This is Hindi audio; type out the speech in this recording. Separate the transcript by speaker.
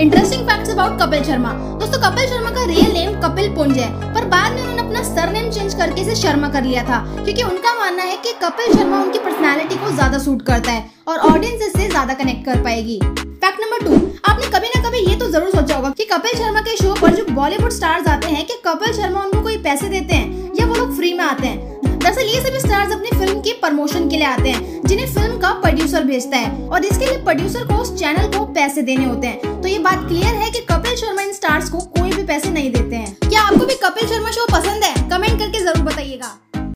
Speaker 1: Interesting facts about Kapil Sharma. दोस्तों, कपिल शर्मा का रियल नेम कपिल पुंज है, पर बाद में उन्होंने अपना सरनेम चेंज करके इसे शर्मा कर लिया था, क्योंकि उनका मानना है कि कपिल शर्मा उनकी पर्सनैलिटी को ज़्यादा सूट करता है और ऑडियंस इससे ज़्यादा कनेक्ट कर पाएगी। फैक्ट नंबर टू आपने कभी ना कभी ये तो ज़रूर सोचा होगा कि कपिल शर्मा के शो पर जो बॉलीवुड स्टार्स आते हैं, कि कपिल शर्मा उनको कोई पैसे देते हैं या वो लोग फ्री में आते हैं। दरअसल ये सभी स्टार्स अपनी फ़िल्म की प्रमोशन के लिए आते हैं जिन्हें फ़िल्म का प्रोड्यूसर भेजता है और इसके लिए प्रोड्यूसर को उस चैनल को पैसे देने होते हैं। तो ये बात क्लियर है कि कपिल शर्मा इन स्टार्स को कोई भी पैसे नहीं देते हैं। क्या आपको भी कपिल शर्मा शो पसंद है? कमेंट करके ज़रूर बताइएगा।